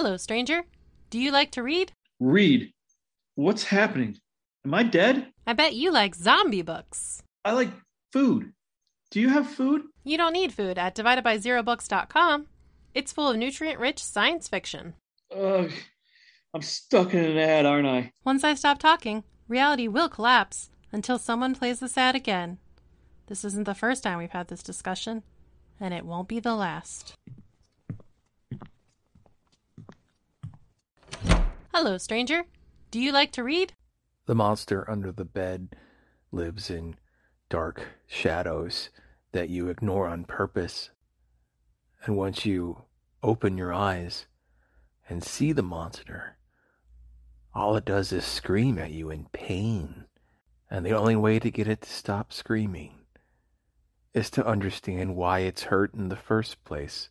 Hello, stranger. Do you like to read? Read. What's happening? Am I dead? I bet you like zombie books. I like food. Do you have food? You don't need food at dividedbyzerobooks.com. It's full of nutrient rich science fiction. Ugh. I'm stuck in an ad, aren't I? Once I stop talking, reality will collapse until someone plays this ad again. This isn't the first time we've had this discussion, and it won't be the last. Hello, stranger. Do you like to read? The monster under the bed lives in dark shadows that you ignore on purpose. And once you open your eyes and see the monster, all it does is scream at you in pain. And the only way to get it to stop screaming is to understand why it's hurt in the first place.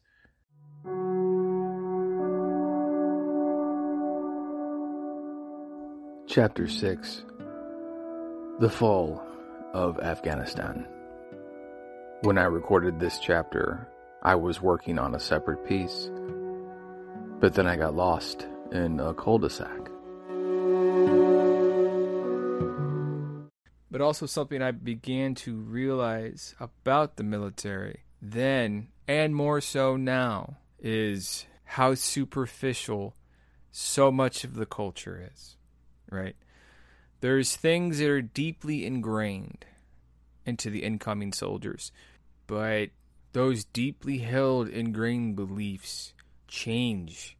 Chapter 6 The Fall of Afghanistan. When I recorded this chapter, I was working on a separate piece, but then I got lost in a cul de sac. But also something I began to realize about the military then, and more so now, is how superficial so much of the culture is right? There's things that are deeply ingrained into the incoming soldiers, but those deeply held ingrained beliefs change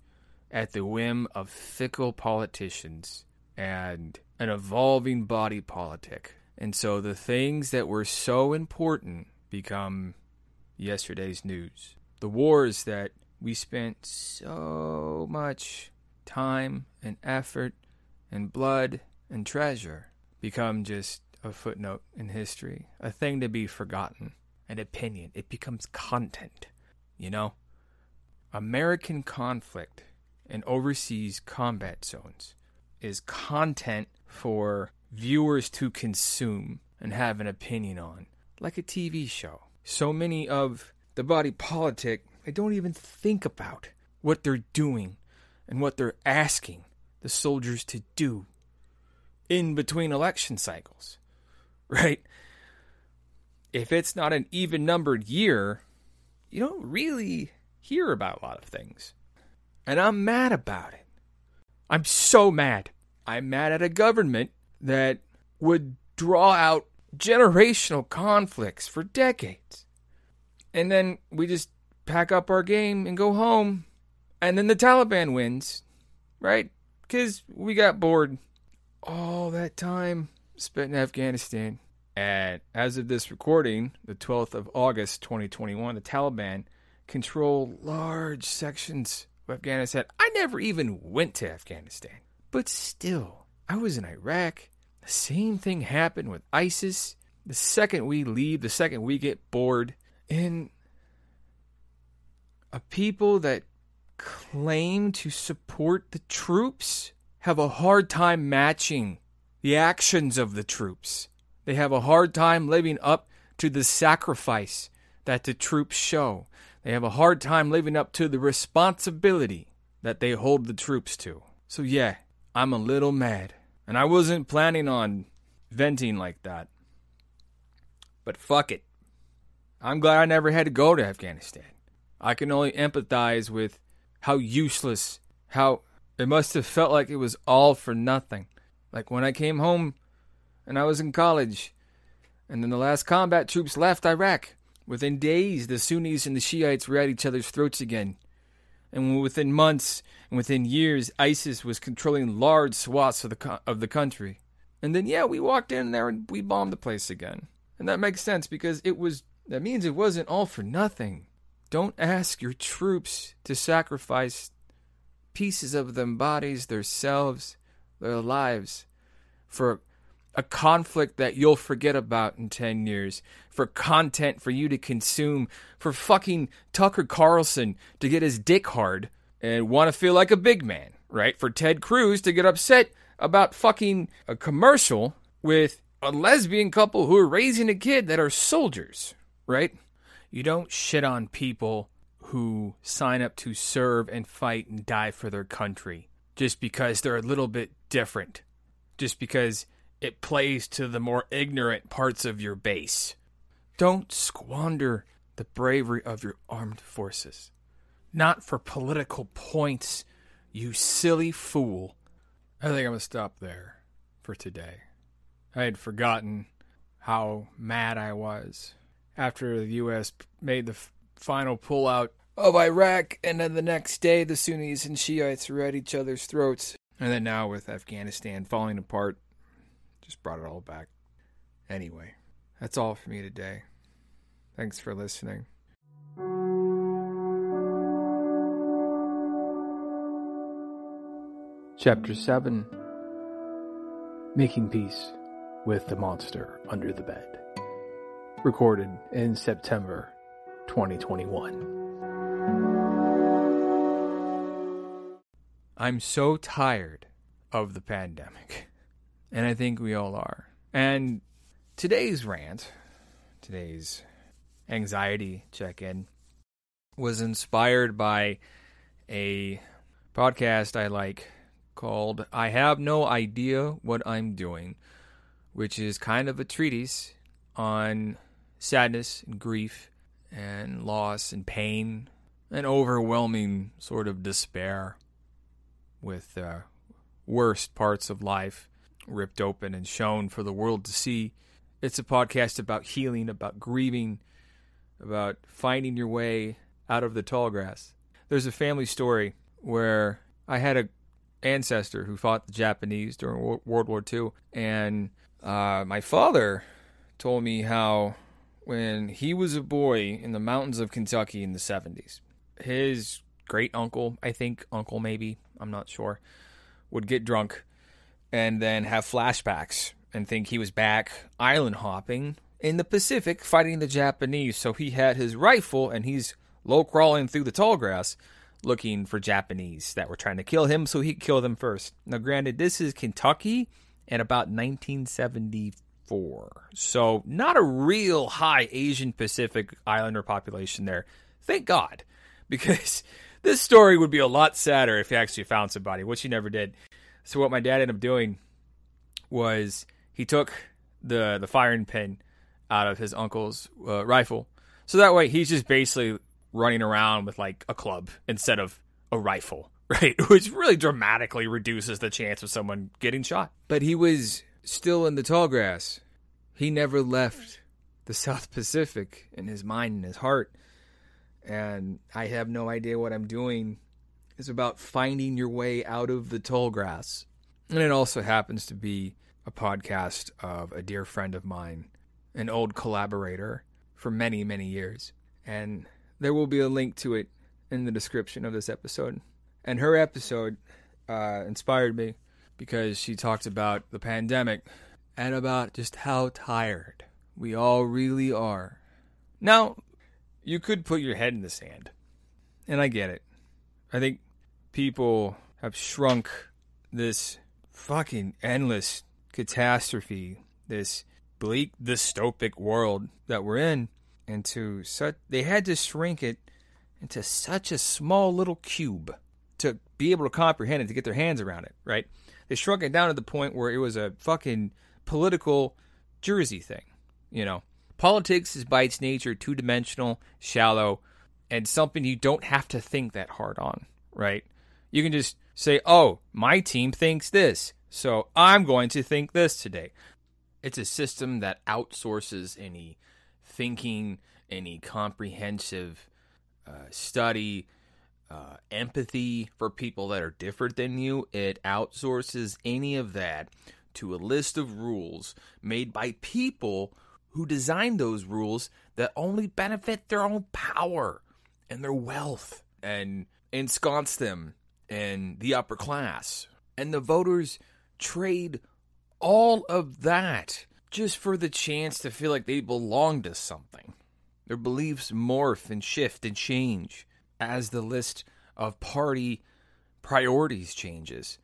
at the whim of fickle politicians and an evolving body politic. And so the things that were so important become yesterday's news. The wars that we spent so much time and effort and blood and treasure become just a footnote in history, a thing to be forgotten, an opinion. It becomes content, you know? American conflict in overseas combat zones is content for viewers to consume and have an opinion on, like a TV show. So many of the body politic, they don't even think about what they're doing and what they're asking the soldiers to do in between election cycles, right? If it's not an even numbered year, you don't really hear about a lot of things. And I'm mad about it. I'm so mad. I'm mad at a government that would draw out generational conflicts for decades. And then we just pack up our game and go home. And then the Taliban wins, right? Because we got bored all that time spent in Afghanistan. And as of this recording, the 12th of August 2021, the Taliban control large sections of Afghanistan. I never even went to Afghanistan, but still, I was in Iraq. The same thing happened with ISIS. The second we leave, the second we get bored, and a people that claim to support the troops have a hard time matching the actions of the troops. They have a hard time living up to the sacrifice that the troops show. They have a hard time living up to the responsibility that they hold the troops to. So, yeah, I'm a little mad. And I wasn't planning on venting like that. But fuck it. I'm glad I never had to go to Afghanistan. I can only empathize with how useless, how it must have felt like it was all for nothing. Like when I came home and I was in college, and then the last combat troops left Iraq. Within days, the Sunnis and the Shiites were at each other's throats again. And within months and within years, ISIS was controlling large swaths of the, co- of the country. And then, yeah, we walked in there and we bombed the place again. And that makes sense because it was, that means it wasn't all for nothing. Don't ask your troops to sacrifice pieces of them bodies, their selves, their lives for a conflict that you'll forget about in 10 years, for content for you to consume, for fucking Tucker Carlson to get his dick hard and want to feel like a big man, right? For Ted Cruz to get upset about fucking a commercial with a lesbian couple who are raising a kid that are soldiers, right? You don't shit on people who sign up to serve and fight and die for their country just because they're a little bit different, just because it plays to the more ignorant parts of your base. Don't squander the bravery of your armed forces. Not for political points, you silly fool. I think I'm going to stop there for today. I had forgotten how mad I was after the U.S. made the f- final pullout of Iraq, and then the next day the Sunnis and Shiites were at each other's throats. And then now with Afghanistan falling apart, just brought it all back. Anyway, that's all for me today. Thanks for listening. Chapter 7 Making Peace with the Monster Under the Bed. Recorded in September 2021. I'm so tired of the pandemic, and I think we all are. And today's rant, today's anxiety check in, was inspired by a podcast I like called I Have No Idea What I'm Doing, which is kind of a treatise on sadness and grief and loss and pain and overwhelming sort of despair with the uh, worst parts of life ripped open and shown for the world to see. It's a podcast about healing, about grieving, about finding your way out of the tall grass. There's a family story where I had a ancestor who fought the Japanese during World War II. And uh, my father told me how when he was a boy in the mountains of Kentucky in the 70s, his great uncle, I think, uncle maybe, I'm not sure, would get drunk and then have flashbacks and think he was back island hopping in the Pacific fighting the Japanese. So he had his rifle and he's low crawling through the tall grass looking for Japanese that were trying to kill him so he could kill them first. Now, granted, this is Kentucky in about 1974. So, not a real high Asian Pacific Islander population there. Thank God, because this story would be a lot sadder if he actually found somebody, which he never did. So, what my dad ended up doing was he took the the firing pin out of his uncle's uh, rifle. So that way he's just basically running around with like a club instead of a rifle, right? Which really dramatically reduces the chance of someone getting shot. But he was still in the tall grass. He never left the South Pacific in his mind and his heart. And I have no idea what I'm doing. It's about finding your way out of the tall grass. And it also happens to be a podcast of a dear friend of mine, an old collaborator for many, many years. And there will be a link to it in the description of this episode. And her episode uh, inspired me because she talked about the pandemic and about just how tired we all really are. Now, you could put your head in the sand, and I get it. I think people have shrunk this fucking endless catastrophe, this bleak dystopic world that we're in into such they had to shrink it into such a small little cube to be able to comprehend it to get their hands around it right they shrunk it down to the point where it was a fucking political jersey thing you know? Politics is by its nature two-dimensional shallow and something you don't have to think that hard on right? You can just say oh my team thinks this so i'm going to think this today. It's a system that outsources any thinking, any comprehensive uh, study, uh, empathy for people that are different than you. It outsources any of that to a list of rules made by people who design those rules that only benefit their own power and their wealth and ensconce them in the upper class. And the voters trade all of that just for the chance to feel like they belong to something. Their beliefs morph and shift and change as the list of party priorities changes.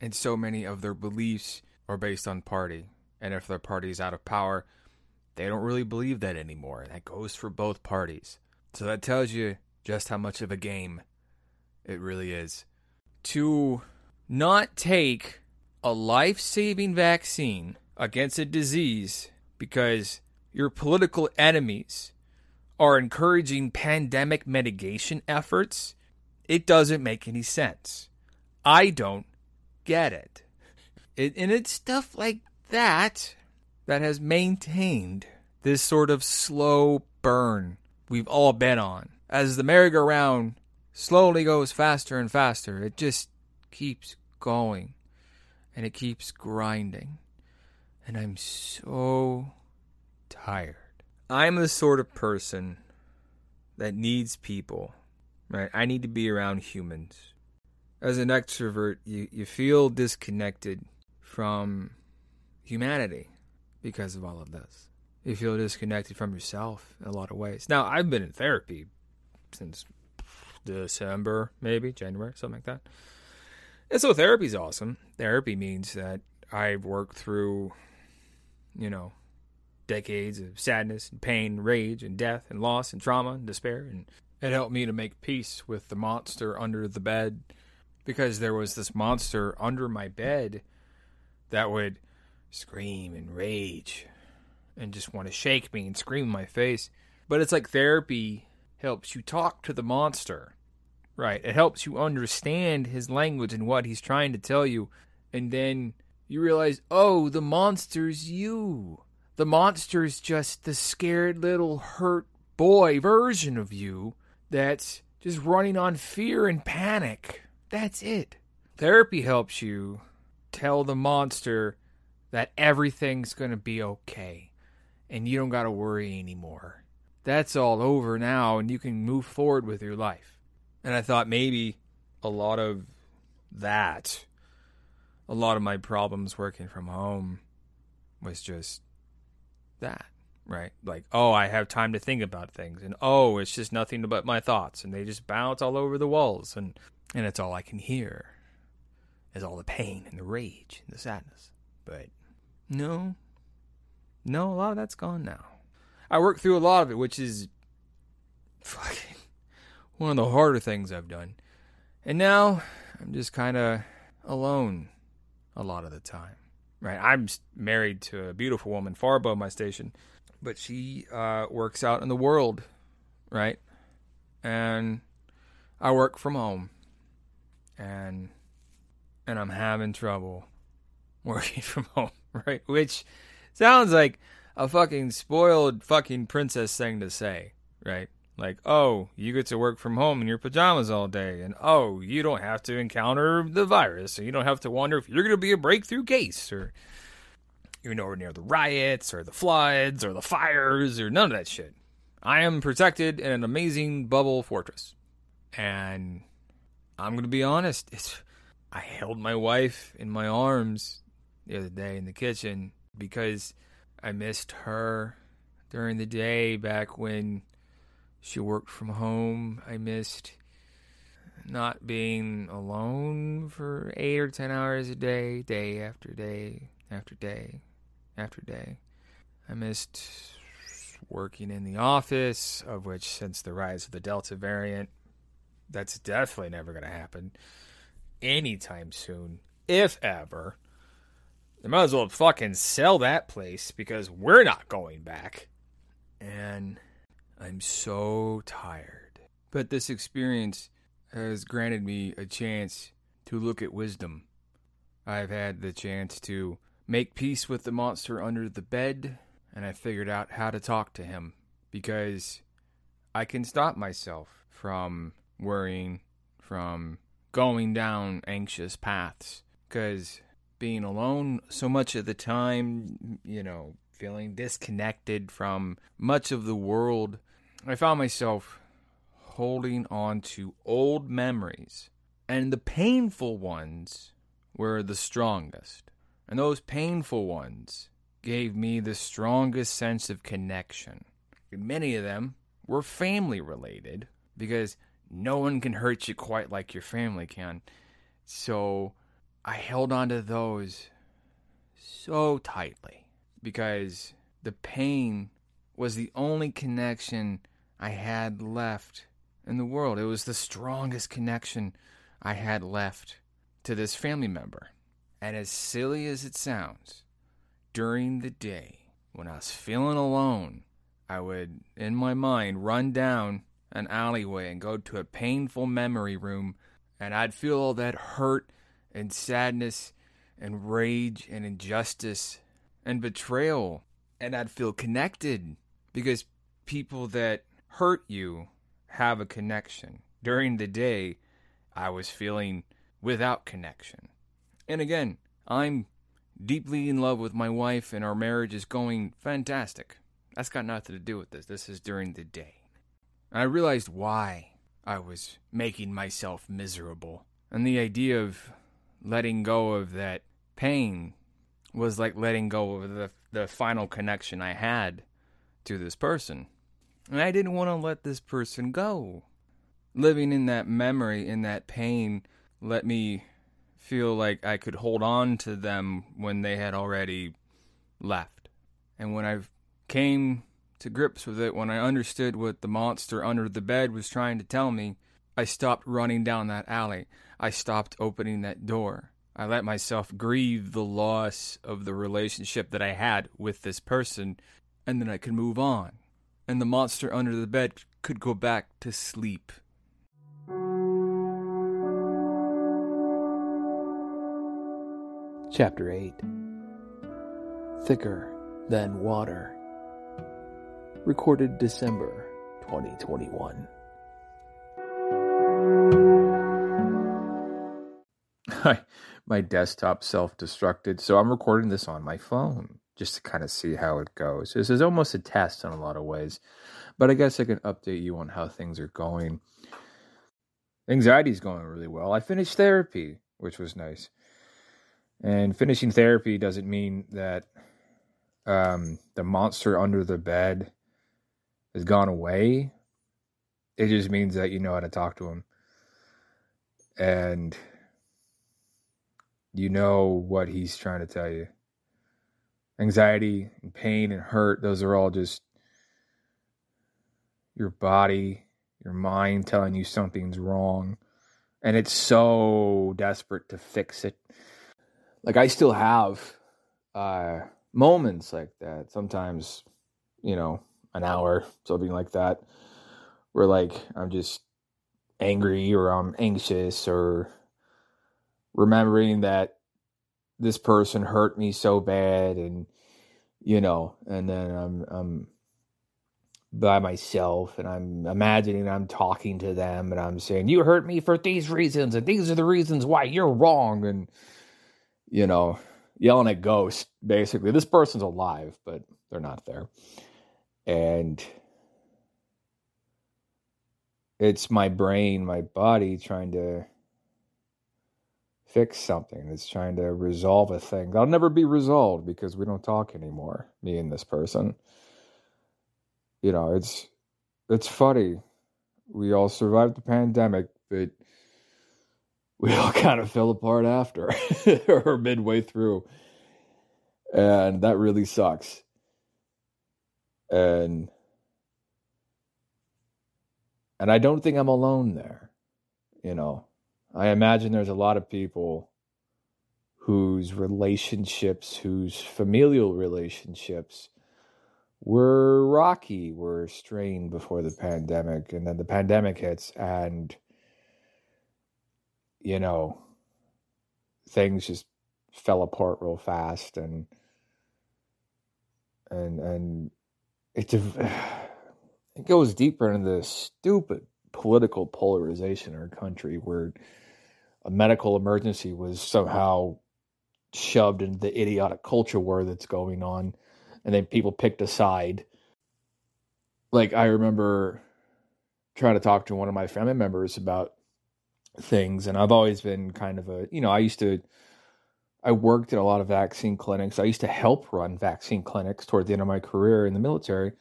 And so many of their beliefs are based on party. And if their party is out of power, they don't really believe that anymore. That goes for both parties. So that tells you just how much of a game it really is. To not take a life saving vaccine against a disease because your political enemies are encouraging pandemic mitigation efforts, it doesn't make any sense. I don't get it. it and it's stuff like that that has maintained this sort of slow burn we've all been on. As the merry-go-round slowly goes faster and faster, it just keeps going and it keeps grinding. And I'm so tired. I'm the sort of person that needs people, right? I need to be around humans. As an extrovert, you, you feel disconnected from humanity because of all of this. You feel disconnected from yourself in a lot of ways. Now, I've been in therapy since December, maybe January, something like that. And so therapy's awesome. Therapy means that I've worked through, you know, decades of sadness and pain, and rage and death and loss and trauma and despair. And it helped me to make peace with the monster under the bed because there was this monster under my bed that would scream and rage and just want to shake me and scream in my face. But it's like therapy helps you talk to the monster, right? It helps you understand his language and what he's trying to tell you. And then you realize, oh, the monster's you. The monster's just the scared little hurt boy version of you that's just running on fear and panic. That's it. Therapy helps you tell the monster that everything's going to be okay and you don't got to worry anymore. That's all over now and you can move forward with your life. And I thought maybe a lot of that, a lot of my problems working from home was just that, right? Like, oh, I have time to think about things and oh, it's just nothing but my thoughts and they just bounce all over the walls and and it's all I can hear is all the pain and the rage and the sadness. But no. No, a lot of that's gone now. I worked through a lot of it, which is fucking one of the harder things I've done. And now I'm just kind of alone a lot of the time. Right? I'm married to a beautiful woman far above my station, but she uh, works out in the world, right? And I work from home. And and I'm having trouble working from home, right? Which sounds like a fucking spoiled fucking princess thing to say, right? Like, oh, you get to work from home in your pajamas all day, and oh, you don't have to encounter the virus, so you don't have to wonder if you're going to be a breakthrough case, or you're nowhere near the riots, or the floods, or the fires, or none of that shit. I am protected in an amazing bubble fortress. And I'm going to be honest, it's I held my wife in my arms the other day in the kitchen because I missed her during the day back when she worked from home. I missed not being alone for eight or ten hours a day, day after day after day after day. I missed working in the office, of which, since the rise of the Delta variant, that's definitely never going to happen anytime soon, if ever. They might as well fucking sell that place because we're not going back. And I'm so tired. But this experience has granted me a chance to look at wisdom. I've had the chance to make peace with the monster under the bed, and I figured out how to talk to him because I can stop myself from worrying, from going down anxious paths because being alone so much of the time, you know, feeling disconnected from much of the world, I found myself holding on to old memories. And the painful ones were the strongest. And those painful ones gave me the strongest sense of connection. Many of them were family related because no one can hurt you quite like your family can. So I held on to those so tightly because the pain was the only connection I had left in the world. It was the strongest connection I had left to this family member. And as silly as it sounds, during the day, when I was feeling alone, I would, in my mind, run down an alleyway and go to a painful memory room, and I'd feel all that hurt and sadness and rage and injustice and betrayal. And I'd feel connected because people that hurt you have a connection. During the day, I was feeling without connection. And again, I'm deeply in love with my wife, and our marriage is going fantastic. That's got nothing to do with this. This is during the day. And I realized why I was making myself miserable. And the idea of letting go of that pain was like letting go of the, the final connection I had to this person. And I didn't want to let this person go. Living in that memory, in that pain, let me feel like I could hold on to them when they had already left. And when I came to grips with it, when I understood what the monster under the bed was trying to tell me, I stopped running down that alley. I stopped opening that door. I let myself grieve the loss of the relationship that I had with this person, and then I could move on. And the monster under the bed could go back to sleep. Chapter 8 Thicker Than Water. Recorded December 2021. Hi, my desktop self destructed, so I'm recording this on my phone just to kind of see how it goes. This is almost a test in a lot of ways, but I guess I can update you on how things are going. Anxiety is going really well. I finished therapy, which was nice. And finishing therapy doesn't mean that um, the monster under the bed has gone away. It just means that you know how to talk to him. And you know what he's trying to tell you. Anxiety and pain and hurt, those are all just your body, your mind telling you something's wrong. And it's so desperate to fix it like I still have uh, moments like that. Sometimes, you know, an hour, something like that, where like I'm just angry or I'm anxious or remembering that this person hurt me so bad and you know and then I'm I'm by myself and I'm imagining I'm talking to them and I'm saying you hurt me for these reasons and these are the reasons why you're wrong and you know, yelling at ghosts, basically. This person's alive, but they're not there. And it's my brain, my body trying to fix something. It's trying to resolve a thing that'll never be resolved because we don't talk anymore, me and this person. You know, it's it's funny. We all survived the pandemic, but we all kind of fell apart after or midway through. And that really sucks. And and I don't think I'm alone there. You know, I imagine there's a lot of people whose relationships, whose familial relationships were rocky, were strained before the pandemic. And then the pandemic hits and you know, things just fell apart real fast and and and it it goes deeper into the stupid political polarization in our country where a medical emergency was somehow shoved into the idiotic culture war that's going on and then people picked a side like i remember trying to talk to one of my family members about things and I've always been kind of a you know I used to I worked at a lot of vaccine clinics. I used to help run vaccine clinics toward the end of my career in the military.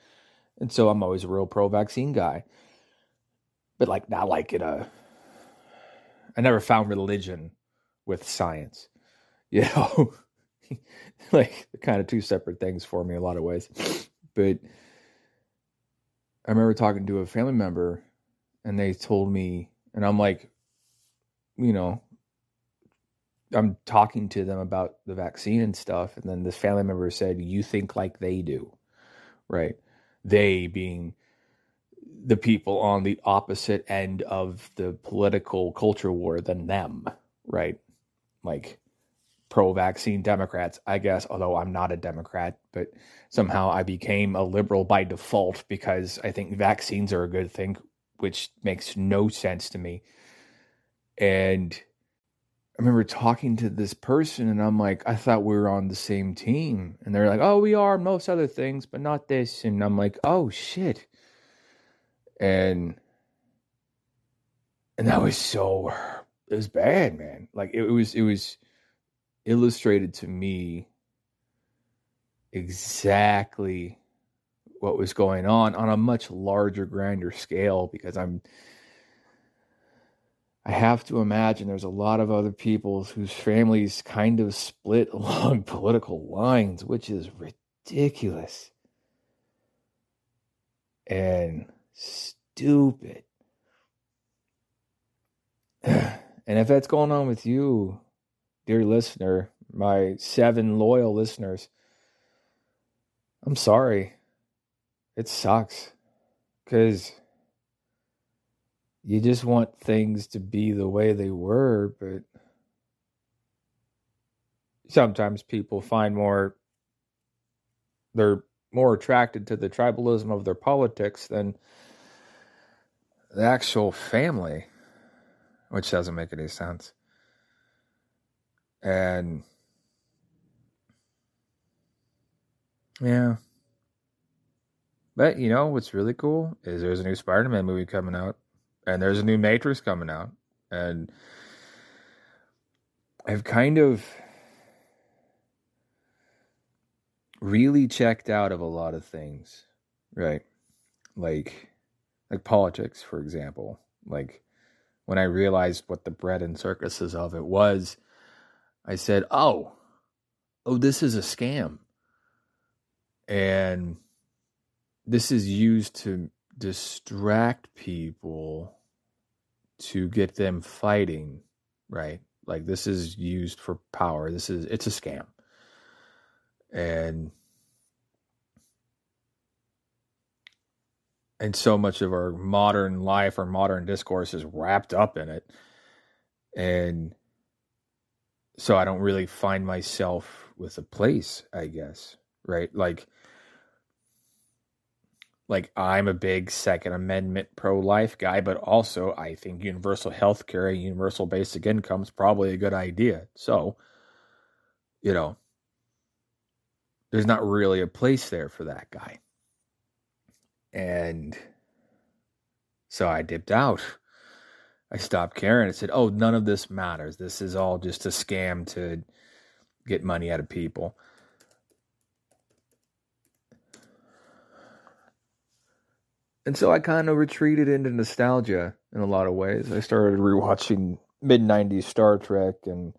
And so I'm always a real pro vaccine guy. But like not like in a I never found religion with science. You know, like kind of two separate things for me a lot of ways. But I remember talking to a family member and they told me, and I'm like, you know, I'm talking to them about the vaccine and stuff, and then this family member said, "You think like they do, right?" They being the people on the opposite end of the political culture war than them, right? Like pro vaccine Democrats, I guess, although I'm not a Democrat, but somehow I became a liberal by default because I think vaccines are a good thing, which makes no sense to me. And I remember talking to this person and I'm like, I thought we were on the same team. And they're like, oh, we are most other things, but not this. And I'm like, oh, shit. And, and that was so, it was bad, man. Like it, it was, it was illustrated to me exactly what was going on on a much larger, grander scale because I'm, I have to imagine there's a lot of other people whose families kind of split along political lines, which is ridiculous and stupid. and if that's going on with you, dear listener, my seven loyal listeners, I'm sorry. It sucks because you just want things to be the way they were, but sometimes people find more, they're more attracted to the tribalism of their politics than the actual family, which doesn't make any sense. And yeah. But you know what's really cool is there's a new Spider-Man movie coming out and there's a new Matrix coming out, and I've kind of really checked out of a lot of things, right? Like, like politics, for example. Like, when I realized what the bread and circuses of it was, I said, "Oh, oh, this is a scam," and this is used to distract people to get them fighting, right? Like this is used for power. This is it's a scam. And and so much of our modern life, our modern discourse is wrapped up in it. And so I don't really find myself with a place, I guess, right? Like like I'm a big Second Amendment pro life guy, but also I think universal health care, and universal basic income is probably a good idea. So, you know, there's not really a place there for that guy. And so I dipped out. I stopped caring. I said, oh, none of this matters. This is all just a scam to get money out of people. And so I kind of retreated into nostalgia in a lot of ways. I started rewatching mid '90s Star Trek and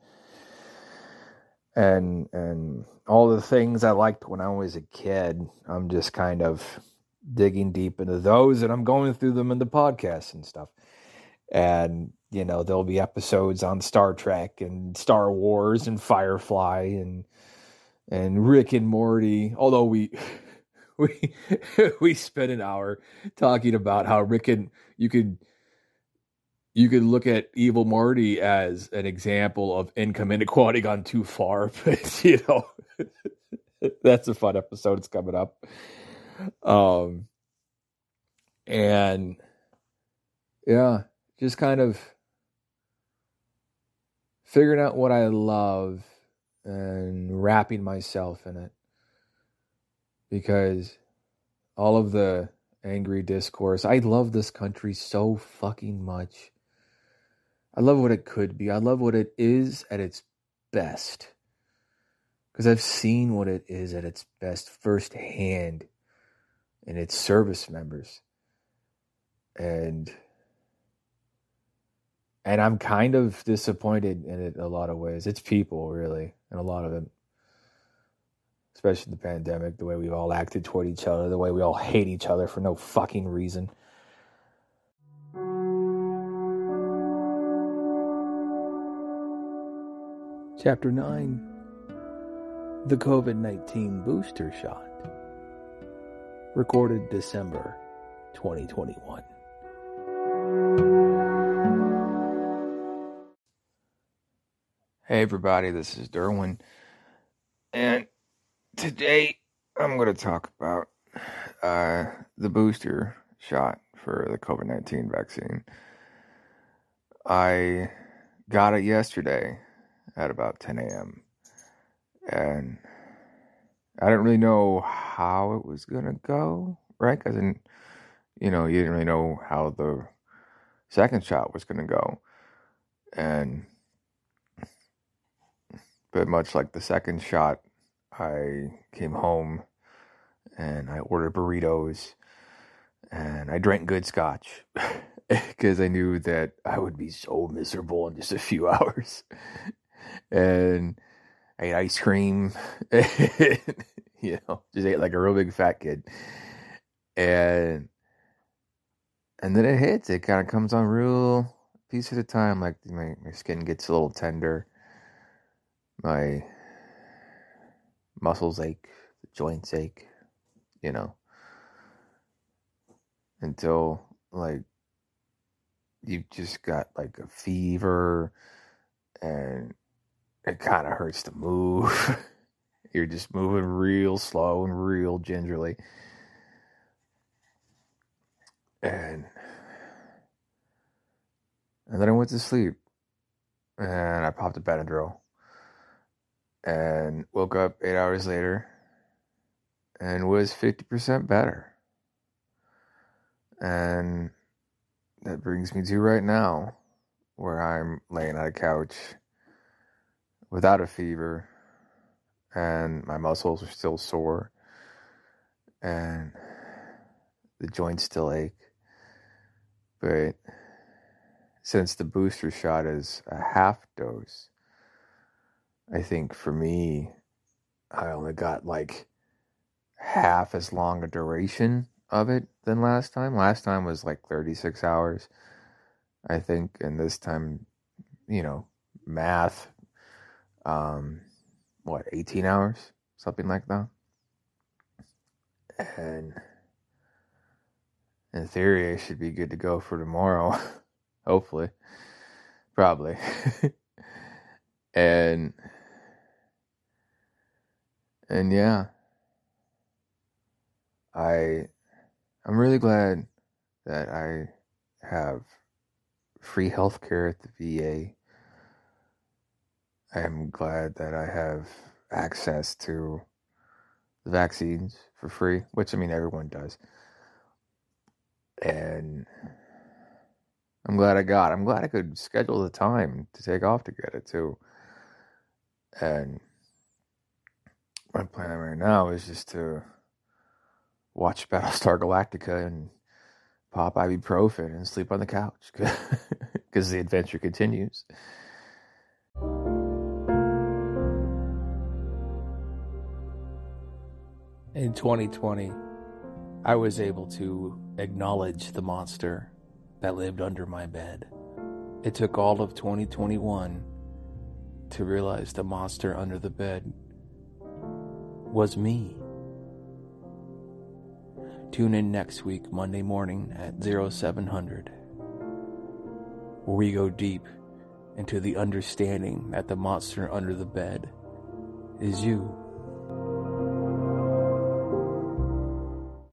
and and all the things I liked when I was a kid. I'm just kind of digging deep into those, and I'm going through them in the podcast and stuff. And you know, there'll be episodes on Star Trek and Star Wars and Firefly and and Rick and Morty. Although we we we spent an hour talking about how Rick and you could you could look at evil Morty as an example of income inequality gone too far, but you know that's a fun episode. It's coming up. Um and yeah, just kind of figuring out what I love and wrapping myself in it because all of the angry discourse, I love this country so fucking much. I love what it could be. I love what it is at its best. Because I've seen what it is at its best firsthand and its service members. And and I'm kind of disappointed in it a lot of ways. It's people really, and a lot of them, especially the pandemic, the way we've all acted toward each other, the way we all hate each other for no fucking reason. Chapter 9 The COVID 19 Booster Shot. Recorded December 2021. Hey, everybody, this is Derwin. And today I'm going to talk about uh, the booster shot for the COVID 19 vaccine. I got it yesterday at about 10 a.m. And I didn't really know how it was to go, right? Because, you know, you didn't really know how the second shot was to go. And, but much like the second shot, I came home and I ordered burritos and I drank good scotch because I knew that I would be so miserable in just a few hours. And I ate ice cream, you know, just ate like a real big fat kid. And and then it hits. It kind of comes on real piece at a time. Like my, my skin gets a little tender. My muscles ache, the joints ache, you know. Until like you've just got like a fever and it kind of hurts to move. You're just moving real slow and real gingerly. And and then I went to sleep. And I popped a Benadryl. And woke up eight hours later and was 50% better. And that brings me to right now, where I'm laying on a couch without a fever, and my muscles are still sore, and the joints still ache. But since the booster shot is a half dose, I think for me, I only got like half as long a duration of it than last time. Last time was like 36 hours, I think, and this time, you know, math, um, what, 18 hours, something like that. And in theory, I should be good to go for tomorrow, hopefully, probably. and and yeah, I I'm really glad that I have free health care at the VA. I am glad that I have access to the vaccines for free, which I mean everyone does. And I'm glad I got. I'm glad I could schedule the time to take off to get it too. And my plan right now is just to watch Battlestar Galactica and pop ibuprofen and sleep on the couch because the adventure continues. In 2020, I was able to acknowledge the monster that lived under my bed. It took all of 2021 to realize the monster under the bed was me. Tune in next week, Monday morning at 0700, where we go deep into the understanding that the monster under the bed is you.